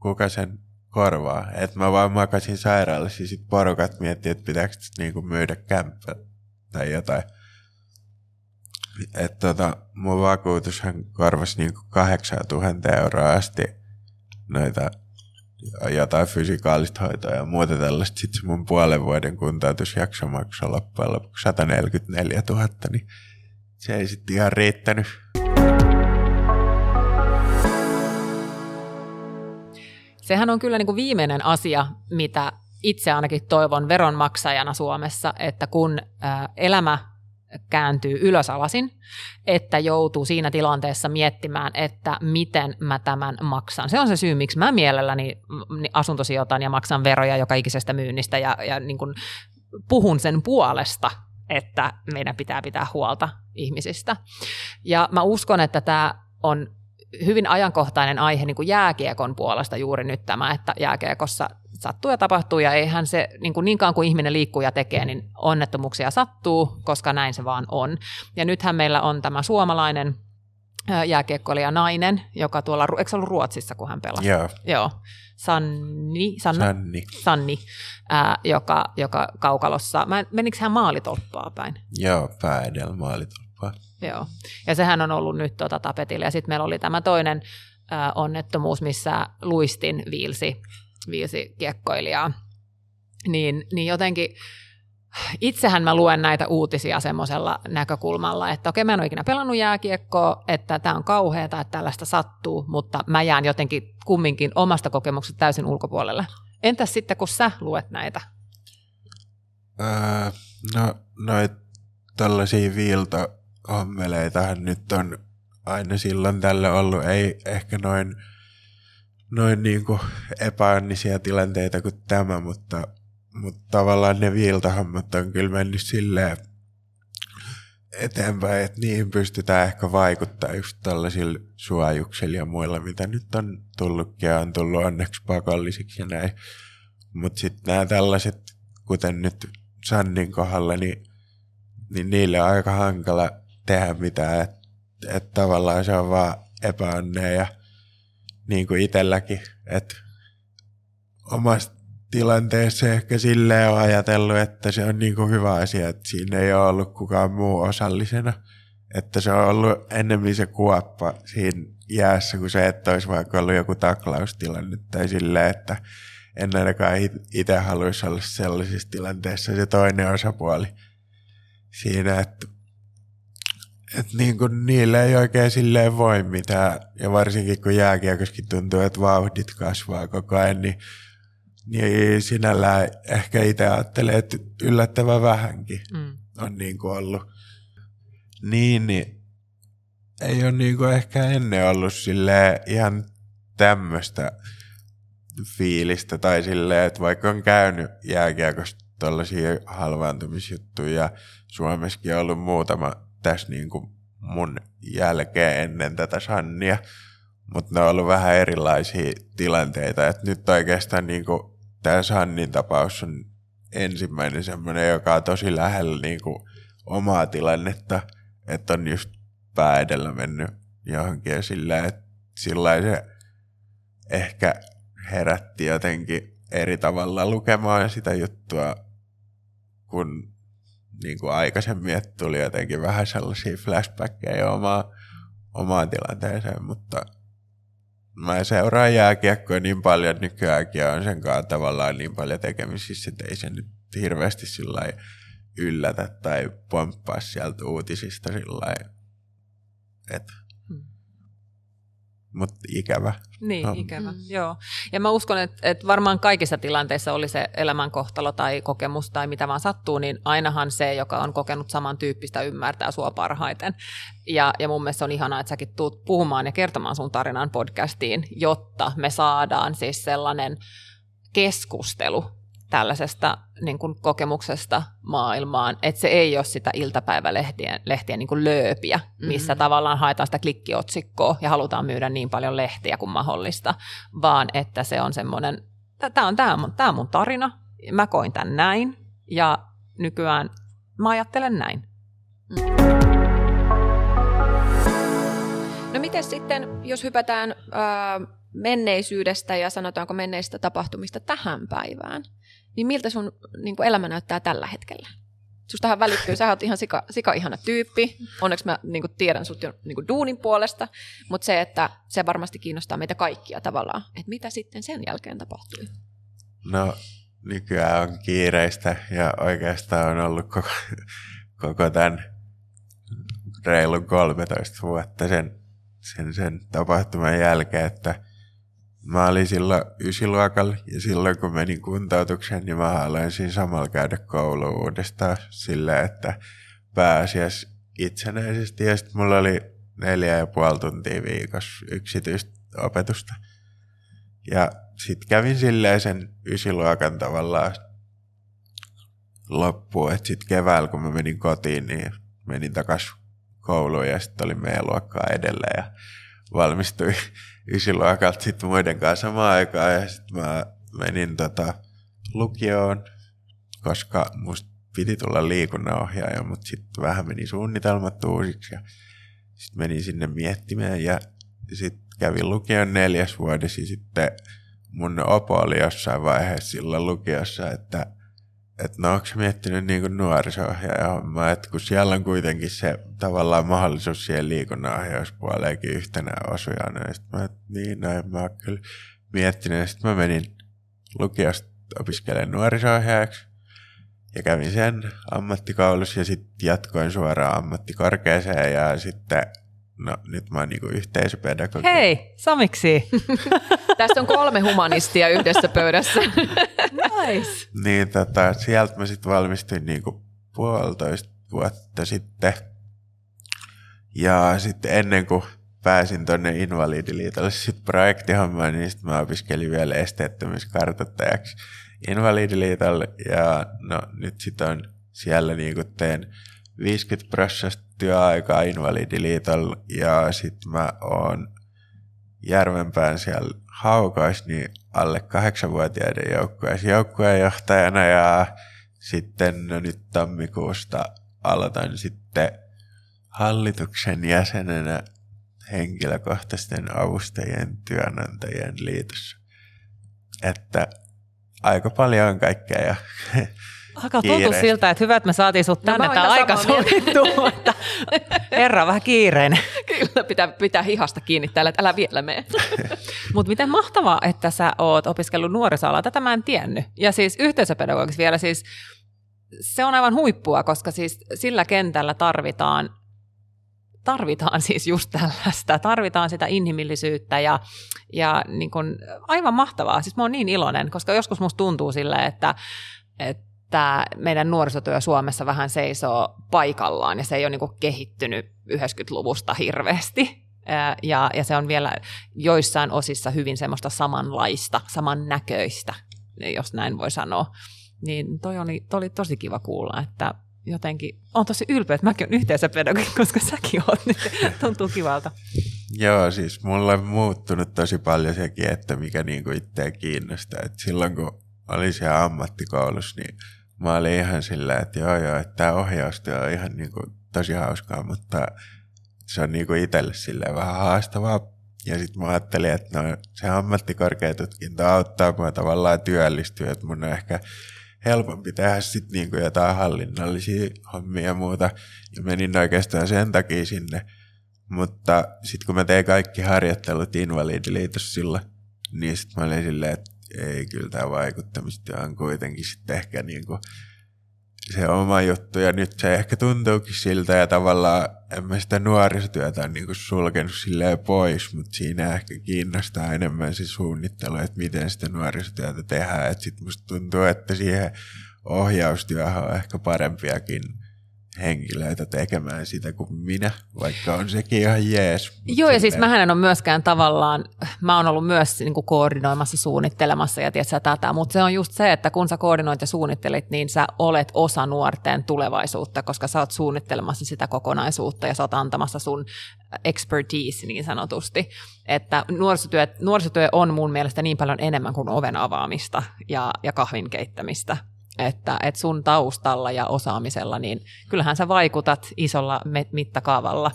kuka sen korvaa. Että mä vaan makasin sairaalassa ja sitten porukat miettii, että pitääkö niin kuin myydä kämppä tai jotain. Että tota, mun vakuutushan korvasi niin kuin 8000 euroa asti noita jotain fysikaalista hoitoa ja muuta tällaista. Sitten se mun puolen vuoden kuntoutusjakso maksoi loppujen lopuksi 144 000, niin se ei sitten ihan riittänyt. Sehän on kyllä niin kuin viimeinen asia, mitä itse ainakin toivon veronmaksajana Suomessa, että kun elämä kääntyy ylösalasin, että joutuu siinä tilanteessa miettimään, että miten mä tämän maksan. Se on se syy, miksi mä mielelläni asuntosijoitan ja maksan veroja joka ikisestä myynnistä ja, ja niin kuin puhun sen puolesta, että meidän pitää pitää huolta ihmisistä. Ja mä uskon, että tämä on hyvin ajankohtainen aihe niin kuin jääkiekon puolesta juuri nyt tämä, että jääkiekossa sattuu ja tapahtuu ja eihän se niin kuin niinkaan kuin ihminen liikkuu ja tekee, niin onnettomuuksia sattuu, koska näin se vaan on. Ja nythän meillä on tämä suomalainen jääkiekkoilija nainen, joka tuolla, eikö se ollut Ruotsissa, kun hän pelasi? Joo. Joo. Sanni, Sanna, Sanni. Sanni ää, joka, joka kaukalossa, mä, menikö hän maalitoppaa päin? Joo, päädellä maalitoppaa. Joo, ja sehän on ollut nyt tota tapetilla. Ja sitten meillä oli tämä toinen ää, onnettomuus, missä luistin viilsi, viilsi kiekkoilijaa. Niin, niin jotenkin itsehän mä luen näitä uutisia semmoisella näkökulmalla, että okei, mä en ole ikinä pelannut jääkiekkoa, että tämä on kauheata, että tällaista sattuu, mutta mä jään jotenkin kumminkin omasta kokemuksesta täysin ulkopuolelle. Entäs sitten, kun sä luet näitä? Öö, no, noit tällaisia viiltohommeleitahan nyt on aina silloin tällä ollut, ei ehkä noin, noin niin kuin epäonnisia tilanteita kuin tämä, mutta mutta tavallaan ne viiltahommat on kyllä mennyt silleen eteenpäin, että niihin pystytään ehkä vaikuttaa just tällaisilla suojuksilla ja muilla, mitä nyt on tullutkin ja on tullut onneksi pakollisiksi ja näin. Mutta sitten nämä tällaiset, kuten nyt Sannin kohdalla, niin, niin niille on aika hankala tehdä mitään, että et tavallaan se on vaan epäonnea ja niin kuin itselläkin, että omasta tilanteessa ehkä silleen on ajatellut, että se on niin kuin hyvä asia, että siinä ei ole ollut kukaan muu osallisena. Että se on ollut enemmän se kuoppa siinä jäässä kuin se, että olisi vaikka ollut joku taklaustilanne tai silleen, että en ainakaan itse haluaisi olla sellaisessa tilanteessa se toinen osapuoli siinä, että, että niin kuin niille ei oikein silleen voi mitään. Ja varsinkin kun jääkiekoskin tuntuu, että vauhdit kasvaa koko ajan, niin niin sinällään ehkä itse ajattelee, että yllättävän vähänkin mm. on niin kuin ollut. Niin, niin ei ole niin kuin ehkä ennen ollut sille ihan tämmöistä fiilistä tai silleen, että vaikka on käynyt jääkiekosta tuollaisia halvaantumisjuttuja ja Suomessakin on ollut muutama tässä niin kuin mun jälkeen ennen tätä Sannia, mutta ne on ollut vähän erilaisia tilanteita, että nyt oikeastaan niin kuin tämä Sannin tapaus on ensimmäinen semmoinen, joka on tosi lähellä niin kuin omaa tilannetta, että on just pää edellä mennyt johonkin ja sillä, että sillä se ehkä herätti jotenkin eri tavalla lukemaan sitä juttua, kun niin kuin aikaisemmin, että tuli jotenkin vähän sellaisia flashbackkejä omaa, omaan tilanteeseen, mutta mä seuraan jääkiekkoa niin paljon nykyäänkin ja on sen kanssa tavallaan niin paljon tekemisissä, että ei se nyt hirveästi sillä yllätä tai pomppaa sieltä uutisista sillä että mutta ikävä. Niin, no. ikävä, mm. joo. Ja mä uskon, että, että varmaan kaikissa tilanteissa oli se elämänkohtalo tai kokemus tai mitä vaan sattuu, niin ainahan se, joka on kokenut samantyyppistä, ymmärtää sua parhaiten. Ja, ja mun mielestä on ihanaa, että säkin tuut puhumaan ja kertomaan sun tarinan podcastiin, jotta me saadaan siis sellainen keskustelu tällaisesta niin kuin kokemuksesta maailmaan, että se ei ole sitä iltapäivälehtien lehtien niin kuin lööpiä, missä mm-hmm. tavallaan haetaan sitä klikkiotsikkoa ja halutaan myydä niin paljon lehtiä kuin mahdollista, vaan että se on semmoinen, tämä on, tämä on, tämä on mun tarina, mä koin tämän näin ja nykyään mä ajattelen näin. Mm. No miten sitten, jos hypätään äh, menneisyydestä ja sanotaanko menneistä tapahtumista tähän päivään, niin miltä sun niin kuin elämä näyttää tällä hetkellä? Sustahan välittyy, sä oot ihan sika, sika ihana tyyppi, onneksi mä niin kuin tiedän sut jo niin kuin duunin puolesta, mutta se, että se varmasti kiinnostaa meitä kaikkia tavallaan, että mitä sitten sen jälkeen tapahtui? No nykyään on kiireistä ja oikeastaan on ollut koko, koko tämän reilun 13 vuotta sen, sen, sen tapahtuman jälkeen, että mä olin silloin ysiluokalla ja silloin kun menin kuntoutukseen, niin mä haluan siinä samalla käydä kouluun uudestaan silleen, että pääasiassa itsenäisesti. Ja sitten mulla oli neljä ja puoli tuntia viikossa yksityistä opetusta. Ja sitten kävin silleen sen ysiluokan tavallaan loppuun, että sitten keväällä kun mä menin kotiin, niin menin takaisin kouluun ja sitten oli meidän luokkaa edelleen ja valmistuin <laughs> ysiluokalta sitten muiden kanssa samaan aikaan ja sitten mä menin tota lukioon, koska musta piti tulla liikunnanohjaaja, mutta sitten vähän meni suunnitelmat uusiksi ja sitten menin sinne miettimään ja sitten kävin lukion neljäs vuodessa ja sitten mun opo oli jossain vaiheessa silloin lukiossa, että että no onko miettinyt niin kuin nuoriso-ohjaaja että kun siellä on kuitenkin se tavallaan mahdollisuus siihen liikunnanohjauspuoleenkin yhtenä osujana, niin sitten mä, että niin, no en mä kyllä miettinyt, sitten mä menin lukiosta opiskelemaan nuoriso-ohjaajaksi, ja kävin sen ammattikoulussa ja sitten jatkoin suoraan ammattikorkeeseen ja sitten No nyt mä oon niinku yhteisöpedagogi. Hei, Samiksi! <laughs> Tästä on kolme humanistia yhdessä pöydässä. <laughs> nice. Niin tota, sieltä mä sitten valmistuin niinku puolitoista vuotta sitten. Ja sitten ennen kuin pääsin tonne Invalidiliitolle sitten projektihommaan, niin sitten mä opiskelin vielä esteettömyyskartoittajaksi Invalidiliitolle. Ja no nyt sitten on siellä niinku teen 50 prosenttia työaikaa Invalidiliitolla ja sitten mä oon Järvenpään siellä Haukais, niin alle kahdeksanvuotiaiden joukkueessa joukkueenjohtajana ja sitten no nyt tammikuusta aloitan sitten hallituksen jäsenenä henkilökohtaisten avustajien työnantajien liitossa. Että aika paljon on kaikkea ja <laughs> Alkaa tuntua siltä, että hyvä, että me saatiin sut no tänne. No, Tämä aika sovittu, että herra on vähän kiireinen. <laughs> Kyllä, pitää, pitää hihasta kiinni täällä, että älä vielä mene. <laughs> Mutta miten mahtavaa, että sä oot opiskellut nuorisoalaa. Tätä mä en tiennyt. Ja siis yhteisöpedagogiksi vielä siis, se on aivan huippua, koska siis sillä kentällä tarvitaan tarvitaan siis just tällaista, tarvitaan sitä inhimillisyyttä ja, ja niin kun, aivan mahtavaa. Siis mä oon niin iloinen, koska joskus musta tuntuu sille, että, että tämä meidän nuorisotyö Suomessa vähän seisoo paikallaan ja se ei ole niin kehittynyt 90-luvusta hirveästi. Ja, ja se on vielä joissain osissa hyvin semmoista samanlaista, samannäköistä, jos näin voi sanoa. Niin toi oli, toi oli tosi kiva kuulla, että jotenkin on tosi ylpeä, että mäkin olen yhteisöpedagogi, <laughs> koska säkin oot nyt. Tuntuu kivalta. Joo, siis mulla on muuttunut tosi paljon sekin, että mikä niinku itseä kiinnostaa. Et silloin kun olin siellä ammattikoulussa, niin mä olin ihan silleen, että joo joo, että tämä ohjaustyö on ihan niin kuin tosi hauskaa, mutta se on niin kuin itselle silleen vähän haastavaa. Ja sitten mä ajattelin, että no, se ammattikorkeatutkinto auttaa mua tavallaan työllistyä, että mun on ehkä helpompi tehdä sitten niin jotain hallinnollisia hommia ja muuta. Ja menin oikeastaan sen takia sinne. Mutta sitten kun mä tein kaikki harjoittelut Invalidiliitossa sillä, niin sitten mä olin silleen, että ei kyllä tämä vaikuttamistyö on kuitenkin sitten ehkä niin kuin se oma juttu ja nyt se ehkä tuntuukin siltä ja tavallaan en mä sitä nuorisotyötä niin kuin sulkenut silleen pois, mutta siinä ehkä kiinnostaa enemmän se suunnittelu, että miten sitä nuorisotyötä tehdään. Että sitten musta tuntuu, että siihen ohjaustyöhön on ehkä parempiakin henkilöitä tekemään sitä kuin minä, vaikka on sekin ihan jees. Joo, ja siis mähän en ole myöskään tavallaan, mä oon ollut myös niin kuin koordinoimassa, suunnittelemassa ja tiedätkö, tätä, mutta se on just se, että kun sä koordinoit ja suunnittelit, niin sä olet osa nuorten tulevaisuutta, koska sä oot suunnittelemassa sitä kokonaisuutta ja sä oot antamassa sun expertise niin sanotusti. Että nuorisotyö, nuorisotyö on mun mielestä niin paljon enemmän kuin oven avaamista ja, ja kahvin keittämistä että, että sun taustalla ja osaamisella, niin kyllähän sä vaikutat isolla mittakaavalla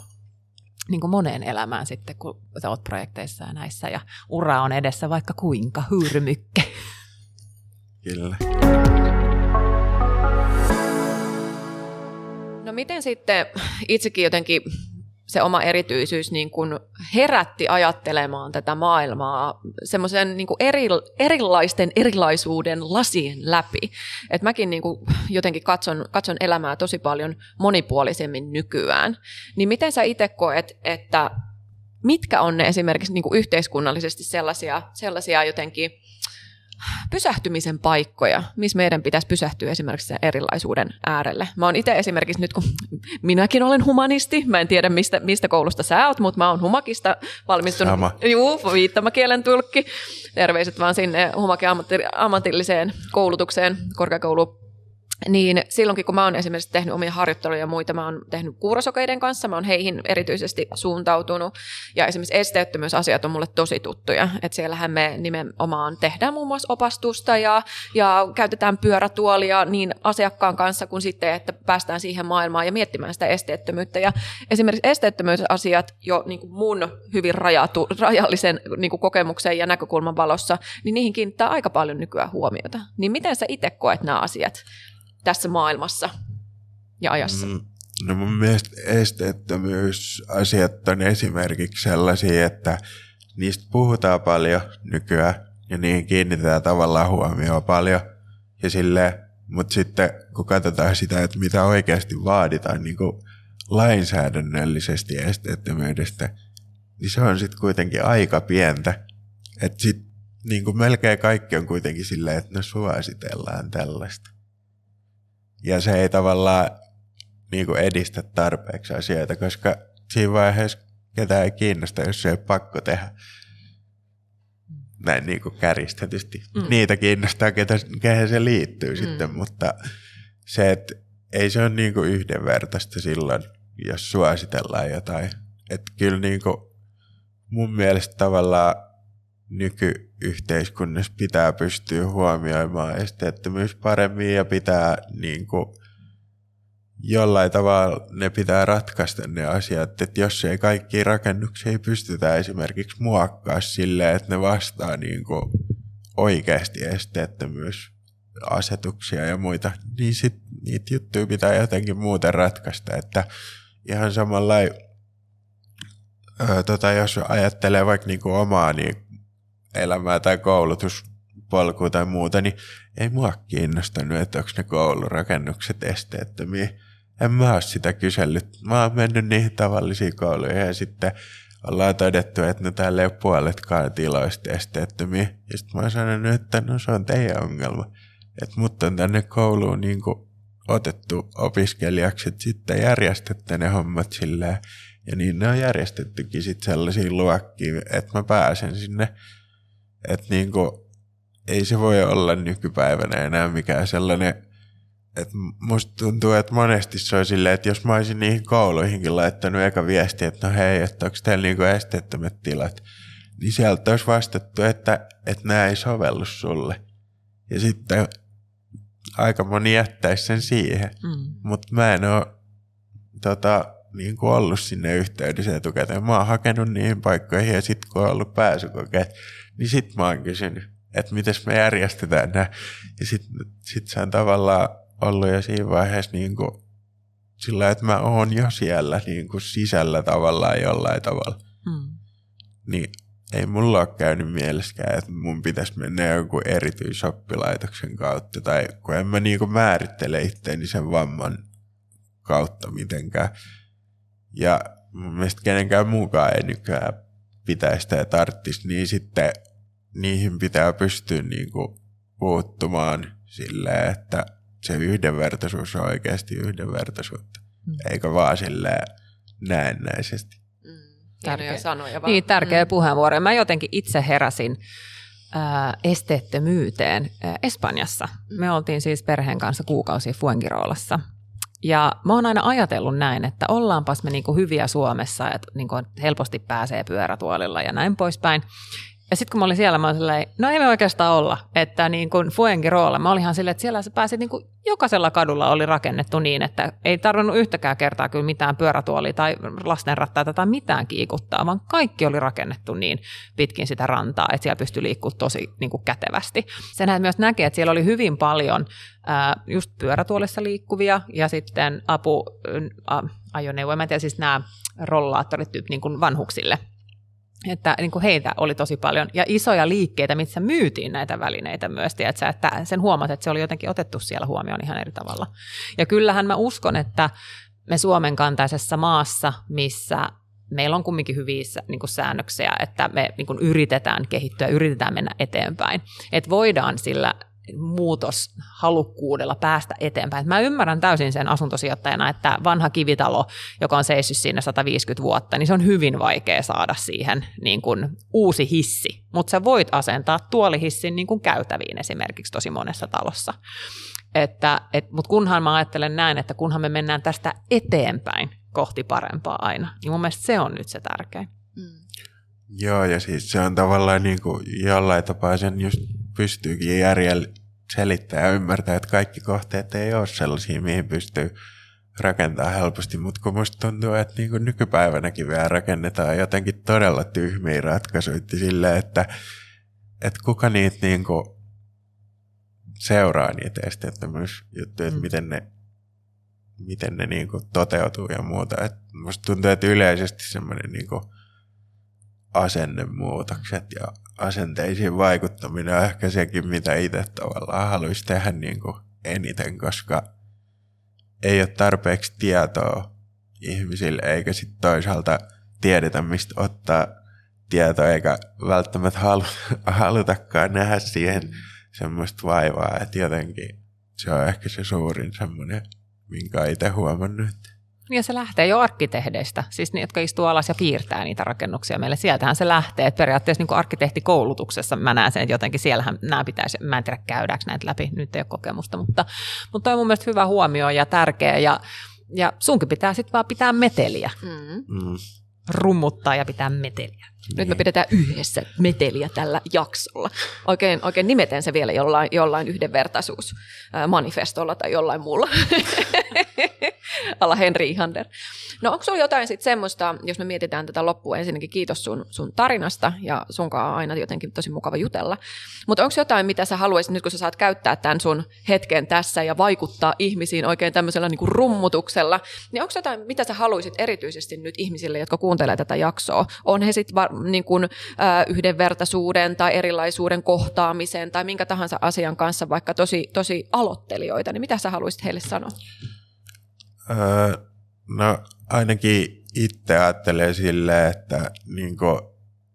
niin kuin moneen elämään sitten, kun sä oot projekteissa ja näissä, ja ura on edessä vaikka kuinka hyrmykke. Kyllä. No miten sitten itsekin jotenkin se oma erityisyys niin kuin herätti ajattelemaan tätä maailmaa semmoisen niin eri, erilaisten erilaisuuden lasien läpi. Et mäkin niin kuin jotenkin katson, katson elämää tosi paljon monipuolisemmin nykyään. Niin miten sä itse koet, että mitkä on ne esimerkiksi niin kuin yhteiskunnallisesti sellaisia, sellaisia jotenkin pysähtymisen paikkoja, missä meidän pitäisi pysähtyä esimerkiksi sen erilaisuuden äärelle. Mä oon itse esimerkiksi nyt, kun minäkin olen humanisti, mä en tiedä mistä, mistä koulusta sä oot, mutta mä oon humakista valmistunut. Sama. Juu, viittamakielen tulkki. Terveiset vaan sinne humakin ammatilliseen koulutukseen, korkeakoulu niin silloinkin, kun mä oon esimerkiksi tehnyt omia harjoitteluja ja muita, mä oon tehnyt kuurosokeiden kanssa, mä oon heihin erityisesti suuntautunut, ja esimerkiksi esteettömyysasiat on mulle tosi tuttuja, että siellähän me nimenomaan tehdään muun muassa opastusta ja, ja käytetään pyörätuolia niin asiakkaan kanssa kuin sitten, että päästään siihen maailmaan ja miettimään sitä esteettömyyttä, ja esimerkiksi esteettömyysasiat jo niin kuin mun hyvin rajatu, rajallisen niin kuin kokemuksen ja näkökulman valossa, niin niihin kiinnittää aika paljon nykyään huomiota. Niin miten sä itse koet nämä asiat? Tässä maailmassa ja ajassa? Mm, no mun mielestä esteettömyysasiat on esimerkiksi sellaisia, että niistä puhutaan paljon nykyään ja niihin kiinnitetään tavallaan huomioon paljon. Ja sille, mutta sitten kun katsotaan sitä, että mitä oikeasti vaaditaan niin kuin lainsäädännöllisesti esteettömyydestä, niin se on sitten kuitenkin aika pientä. Että sitten niin melkein kaikki on kuitenkin silleen, että no suositellaan tällaista ja se ei tavallaan niin kuin edistä tarpeeksi asioita, koska siinä vaiheessa ketään ei kiinnosta, jos se ei pakko tehdä. Näin niin kuin kärjistetysti. Mm. Niitä kiinnostaa, ketä, kehen se liittyy mm. sitten, mutta se, että ei se ole niin kuin yhdenvertaista silloin, jos suositellaan jotain. Että kyllä niin kuin mun mielestä tavallaan nykyyhteiskunnassa pitää pystyä huomioimaan esteettömyys paremmin ja pitää niin kuin, jollain tavalla ne pitää ratkaista ne asiat, että jos ei kaikki rakennuksia pystytä esimerkiksi muokkaa silleen, että ne vastaa niin kuin oikeasti esteettömyysasetuksia ja muita, niin sit niitä juttuja pitää jotenkin muuten ratkaista, että ihan samalla tota, jos ajattelee vaikka niinku omaa niin elämää tai koulutuspolkua tai muuta, niin ei mua kiinnostanut, että onko ne koulurakennukset esteettömiä. En mä ole sitä kysellyt. Mä oon mennyt niihin tavallisiin kouluihin ja sitten ollaan todettu, että no täällä ei ole puoletkaan tiloista esteettömiä. Ja sitten mä oon sanonut, että no se on teidän ongelma. Että mut on tänne kouluun niin otettu opiskelijaksi, että sitten järjestätte ne hommat silleen. Ja niin ne on järjestettykin sitten sellaisiin luokkiin, että mä pääsen sinne että niinku, ei se voi olla nykypäivänä enää mikään sellainen, että musta tuntuu, että monesti se on silleen, että jos mä olisin niihin kouluihinkin laittanut eka viesti, että no hei, että onko teillä niinku esteettömät tilat, niin sieltä olisi vastattu, että, että nämä ei sovellu sulle. Ja sitten aika moni jättäisi sen siihen. Mm. Mutta mä en ole tota, niin kuin ollut sinne yhteydessä etukäteen. Mä oon hakenut niihin paikkoihin ja sitten kun on ollut pääsykokeet, niin sit mä oon kysynyt, että miten me järjestetään nämä. Ja sit, sit se on tavallaan ollut jo siinä vaiheessa niin kuin sillä, että mä oon jo siellä niin kuin sisällä tavallaan jollain tavalla. Hmm. Niin ei mulla ole käynyt mieleskään, että mun pitäisi mennä jonkun erityisoppilaitoksen kautta, tai kun en mä niin kuin määrittele itteeni sen vamman kautta mitenkään. Ja mun mielestä kenenkään muukaan ei nykyään pitäisi tai tarttisi, niin sitten niihin pitää pystyä niin kuin puuttumaan silleen, että se yhdenvertaisuus on oikeasti yhdenvertaisuutta, mm. eikä vaan silleen näennäisesti. Mm. Tärkeä sanoja vaan. Niin, tärkeä mm. puheenvuoro. Mä jotenkin itse heräsin ää, esteettömyyteen ää, Espanjassa. Mm. Me oltiin siis perheen kanssa kuukausi Fuengirolassa. Ja mä oon aina ajatellut näin, että ollaanpas me niinku hyviä Suomessa, että niinku helposti pääsee pyörätuolilla ja näin poispäin. Ja sitten kun mä olin siellä, mä olin silleen, no ei me oikeastaan olla. Että niin kuin Fuengirola, mä olin ihan silleen, että siellä sä pääsit niin kuin jokaisella kadulla oli rakennettu niin, että ei tarvinnut yhtäkään kertaa kyllä mitään pyörätuolia tai lastenrattaita tai mitään kiikuttaa, vaan kaikki oli rakennettu niin pitkin sitä rantaa, että siellä pystyi liikkumaan tosi niin kuin kätevästi. Sen myös näkee, että siellä oli hyvin paljon ää, just pyörätuolissa liikkuvia ja sitten apu, ajoneuvoja, mä en tiedä, siis nämä rollaattorit niin kuin vanhuksille – että niin kuin heitä oli tosi paljon ja isoja liikkeitä, missä myytiin näitä välineitä myös, tiedätkö, että sen huomat, että se oli jotenkin otettu siellä huomioon ihan eri tavalla. Ja kyllähän mä uskon, että me Suomen kantaisessa maassa, missä meillä on kumminkin hyviä niin kuin säännöksiä, että me niin kuin yritetään kehittyä, yritetään mennä eteenpäin. Että voidaan sillä muutoshalukkuudella päästä eteenpäin. Mä ymmärrän täysin sen asuntosijoittajana, että vanha kivitalo, joka on seissyt siinä 150 vuotta, niin se on hyvin vaikea saada siihen niin kuin uusi hissi. Mutta sä voit asentaa tuolihissin niin kuin käytäviin esimerkiksi tosi monessa talossa. Että, et, Mutta kunhan mä ajattelen näin, että kunhan me mennään tästä eteenpäin kohti parempaa aina, niin mun mielestä se on nyt se tärkein. Mm. Joo, ja siis se on tavallaan niin kuin jollain tapaa sen just pystyykin järjellä selittää ja ymmärtää, että kaikki kohteet ei ole sellaisia, mihin pystyy rakentaa helposti, mutta kun musta tuntuu, että niin kuin nykypäivänäkin vielä rakennetaan jotenkin todella tyhmiä ratkaisuja silleen, että, että kuka niitä niin kuin seuraa niitä esteettömyysjuttuja, että mm. miten ne, miten ne niin kuin toteutuu ja muuta. Et musta tuntuu, että yleisesti semmoinen niin asennemuutokset ja asenteisiin vaikuttaminen on ehkä sekin, mitä itse tavallaan haluaisi tehdä niin kuin eniten, koska ei ole tarpeeksi tietoa ihmisille, eikä sitten toisaalta tiedetä, mistä ottaa tietoa, eikä välttämättä halu, <laughs> halutakaan nähdä siihen semmoista vaivaa, että jotenkin se on ehkä se suurin semmoinen, minkä itse huomannut. Ja se lähtee jo arkkitehdeistä, siis ne, jotka istuu alas ja piirtää niitä rakennuksia meille. Sieltähän se lähtee, että periaatteessa niin arkkitehtikoulutuksessa mä näen sen, että jotenkin siellähän nämä pitäisi, mä en tiedä käydäänkö näitä läpi, nyt ei ole kokemusta, mutta, mutta toi on mun mielestä hyvä huomio ja tärkeä ja, ja sunkin pitää sitten vaan pitää meteliä. Mm. Mm rummuttaa ja pitää meteliä. Nyt me pidetään yhdessä meteliä tällä jaksolla. Oikein, oikein nimeten se vielä jollain, jollain yhdenvertaisuusmanifestolla tai jollain muulla. <laughs> Alla Henri Ihander. No onko sulla jotain sitten semmoista, jos me mietitään tätä loppua, ensinnäkin kiitos sun, sun tarinasta ja sunkaan on aina jotenkin tosi mukava jutella. Mutta onko jotain, mitä sä haluaisit nyt, kun sä saat käyttää tämän sun hetken tässä ja vaikuttaa ihmisiin oikein tämmöisellä niin kuin rummutuksella, niin onko jotain, mitä sä haluaisit erityisesti nyt ihmisille, jotka kuuntelee tätä jaksoa? On he sitten niin kuin, äh, yhdenvertaisuuden tai erilaisuuden kohtaamisen tai minkä tahansa asian kanssa vaikka tosi, tosi aloittelijoita, niin mitä sä haluaisit heille sanoa? Öö, no ainakin itse ajattelee silleen, että niin kuin,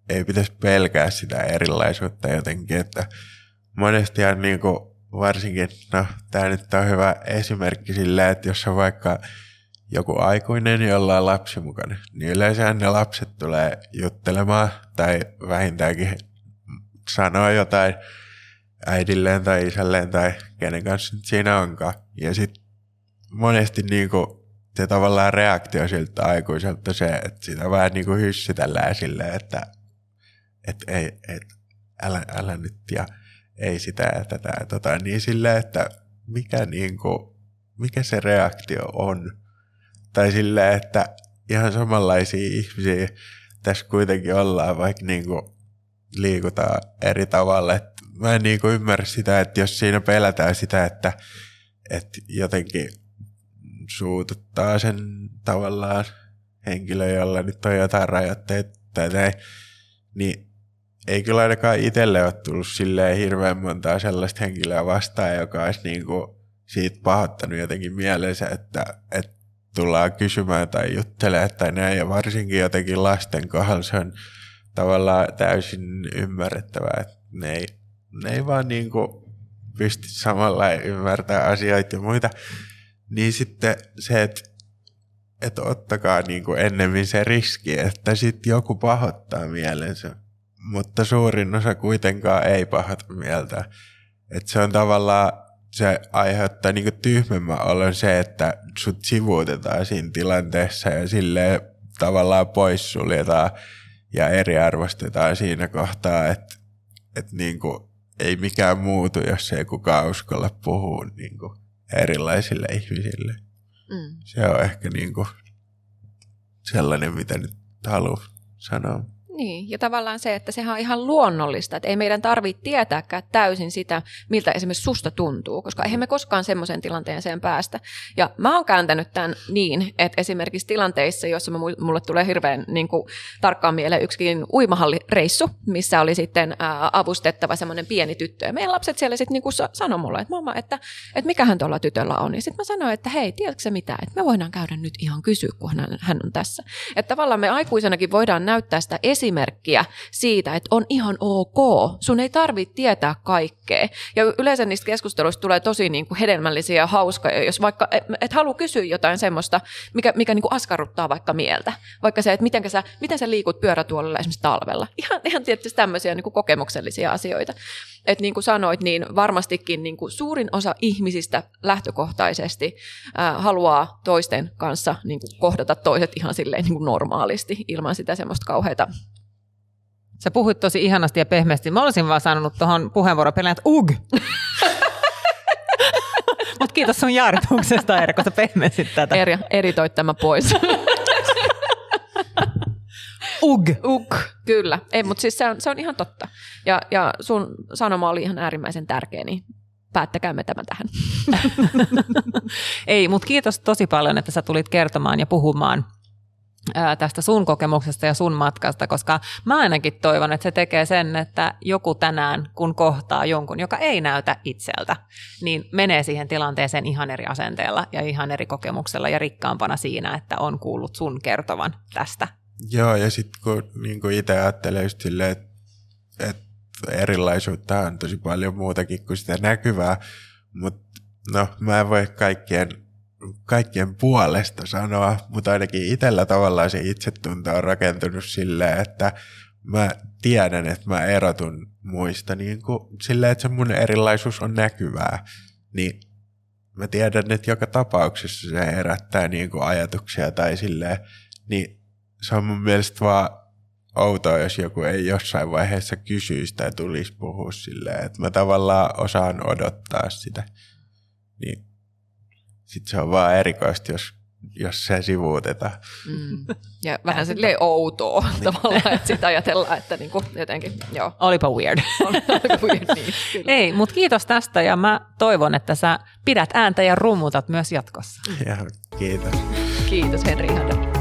ei pitäisi pelkää sitä erilaisuutta jotenkin, että monestihan niin kuin, varsinkin, no tämä nyt on hyvä esimerkki silleen, että jos on vaikka joku aikuinen, jolla on lapsi mukana, niin yleensä ne lapset tulee juttelemaan tai vähintäänkin sanoa jotain äidilleen tai isälleen tai kenen kanssa siinä onkaan. Ja sitten monesti niin kuin, se tavallaan reaktio siltä aikuiselta se, että sitä vähän niin kuin hyssytellään silleen, että et, ei, et, älä, älä nyt ja ei sitä ja tätä tota, niin silleen, että mikä, niin kuin, mikä se reaktio on. Tai silleen, että ihan samanlaisia ihmisiä tässä kuitenkin ollaan, vaikka niin kuin liikutaan eri tavalla. Et mä en niin kuin ymmärrä sitä, että jos siinä pelätään sitä, että, että jotenkin suututtaa sen tavallaan henkilö, jolla nyt on jotain rajoitteita tai niin ei kyllä ainakaan itselle ole tullut silleen hirveän montaa sellaista henkilöä vastaan, joka olisi niin kuin siitä pahoittanut jotenkin mielensä, että, että tullaan kysymään tai juttelemaan tai näin, ja varsinkin jotenkin lasten kohdalla se on tavallaan täysin ymmärrettävää, että ne ei, ne ei vaan niin kuin pysty samalla ymmärtämään asioita ja muita. Niin sitten se, että, että ottakaa niin kuin ennemmin se riski, että sitten joku pahoittaa mielensä, mutta suurin osa kuitenkaan ei pahota mieltä. Että se on tavallaan, se aiheuttaa niin kuin tyhmemmän olon se, että sut sivuutetaan siinä tilanteessa ja silleen tavallaan poissuljetaan ja eriarvostetaan siinä kohtaa, että, että niin kuin ei mikään muutu, jos ei kukaan uskalla puhua niin kuin erilaisille ihmisille. Mm. Se on ehkä niin kuin sellainen, mitä nyt haluan sanoa. Niin, ja tavallaan se, että sehän on ihan luonnollista, että ei meidän tarvitse tietääkään täysin sitä, miltä esimerkiksi susta tuntuu, koska eihän me koskaan semmoisen tilanteeseen päästä. Ja mä oon kääntänyt tämän niin, että esimerkiksi tilanteissa, joissa mulle tulee hirveän niin kuin, tarkkaan mieleen yksikin uimahallireissu, missä oli sitten ää, avustettava semmoinen pieni tyttö. Ja meidän lapset siellä sitten niin sanoi mulle, että mamma, että, että mikähän tuolla tytöllä on. Ja sitten mä sanoin, että hei, tiedätkö mitä, että me voidaan käydä nyt ihan kysyä, kun hän, on tässä. Että tavallaan me aikuisenakin voidaan näyttää sitä esimerkkiä siitä, että on ihan ok. Sun ei tarvitse tietää kaikkea. Ja yleensä niistä keskusteluista tulee tosi niin kuin hedelmällisiä ja hauskoja, jos vaikka et, et halua kysyä jotain semmoista, mikä, mikä niin kuin askarruttaa vaikka mieltä. Vaikka se, että miten sä, miten sä liikut pyörätuolella esimerkiksi talvella. Ihan, ihan tietysti tämmöisiä niin kuin kokemuksellisia asioita. Että niin kuin sanoit, niin varmastikin niin kuin suurin osa ihmisistä lähtökohtaisesti äh, haluaa toisten kanssa niin kuin kohdata toiset ihan silleen niin kuin normaalisti ilman sitä semmoista kauheita Sä puhuit tosi ihanasti ja pehmeästi. Mä olisin vaan sanonut tuohon puheenvuoropeliin, että ug! <laughs> Mutta kiitos sun jaarituksesta, kun sä pehmesit tätä. Eri, eritoit tämä pois. <laughs> Ug. Ug, kyllä. Ei, mutta siis se on, se on ihan totta. Ja, ja sun sanoma oli ihan äärimmäisen tärkeä, niin päättäkäämme tämän tähän. <laughs> Ei, mutta kiitos tosi paljon, että sä tulit kertomaan ja puhumaan tästä sun kokemuksesta ja sun matkasta, koska mä ainakin toivon, että se tekee sen, että joku tänään, kun kohtaa jonkun, joka ei näytä itseltä, niin menee siihen tilanteeseen ihan eri asenteella ja ihan eri kokemuksella ja rikkaampana siinä, että on kuullut sun kertovan tästä. Joo, ja sitten kun niin itse ajattelee just silleen, että, että erilaisuutta on tosi paljon muutakin kuin sitä näkyvää, mutta no mä en voi kaikkien kaikkien puolesta sanoa, mutta ainakin itsellä tavallaan se itsetunto on rakentunut silleen, että mä tiedän, että mä erotun muista niin kuin silleen, että se mun erilaisuus on näkyvää. Niin mä tiedän, että joka tapauksessa se herättää niin kuin ajatuksia tai silleen, niin se on mun mielestä vaan outoa, jos joku ei jossain vaiheessa kysyisi tai tulisi puhua silleen, että mä tavallaan osaan odottaa sitä. Niin sitten se on vaan erikoista, jos, jos se sivuutetaan. Mm. <laughs> Ja vähän silleen outoa niin. tavallaan, että sitten ajatellaan, että niinku jotenkin, joo. Olipa weird. <laughs> Olipa weird, niin, kyllä. Ei, mutta kiitos tästä ja mä toivon, että sä pidät ääntä ja rummutat myös jatkossa. Ja, kiitos. Kiitos Henri Ihana.